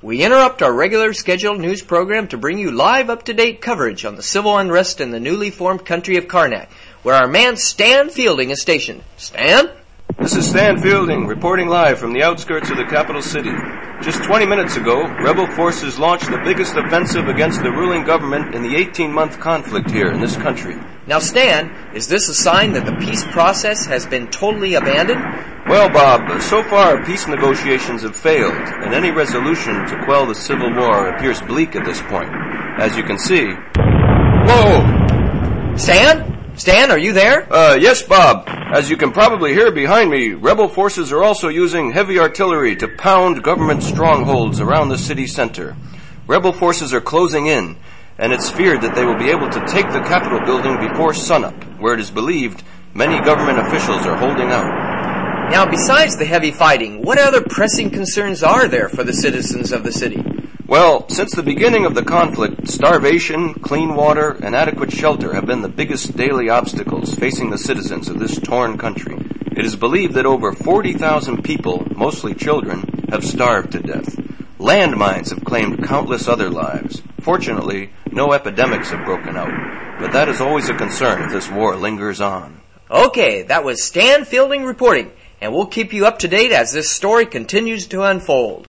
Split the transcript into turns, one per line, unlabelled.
we interrupt our regular scheduled news program to bring you live up-to-date coverage on the civil unrest in the newly formed country of Karnak, where our man Stan Fielding is stationed. Stan?
This is Stan Fielding, reporting live from the outskirts of the capital city. Just 20 minutes ago, rebel forces launched the biggest offensive against the ruling government in the 18-month conflict here in this country.
Now, Stan, is this a sign that the peace process has been totally abandoned?
Well, Bob, so far peace negotiations have failed, and any resolution to quell the civil war appears bleak at this point. As you can see. Whoa!
Stan? Stan, are you there?
Uh, yes, Bob. As you can probably hear behind me, rebel forces are also using heavy artillery to pound government strongholds around the city center. Rebel forces are closing in, and it's feared that they will be able to take the Capitol building before sunup, where it is believed many government officials are holding out.
Now, besides the heavy fighting, what other pressing concerns are there for the citizens of the city?
Well, since the beginning of the conflict, starvation, clean water, and adequate shelter have been the biggest daily obstacles facing the citizens of this torn country. It is believed that over 40,000 people, mostly children, have starved to death. Landmines have claimed countless other lives. Fortunately, no epidemics have broken out, but that is always a concern if this war lingers on.
Okay, that was Stan Fielding reporting, and we'll keep you up to date as this story continues to unfold.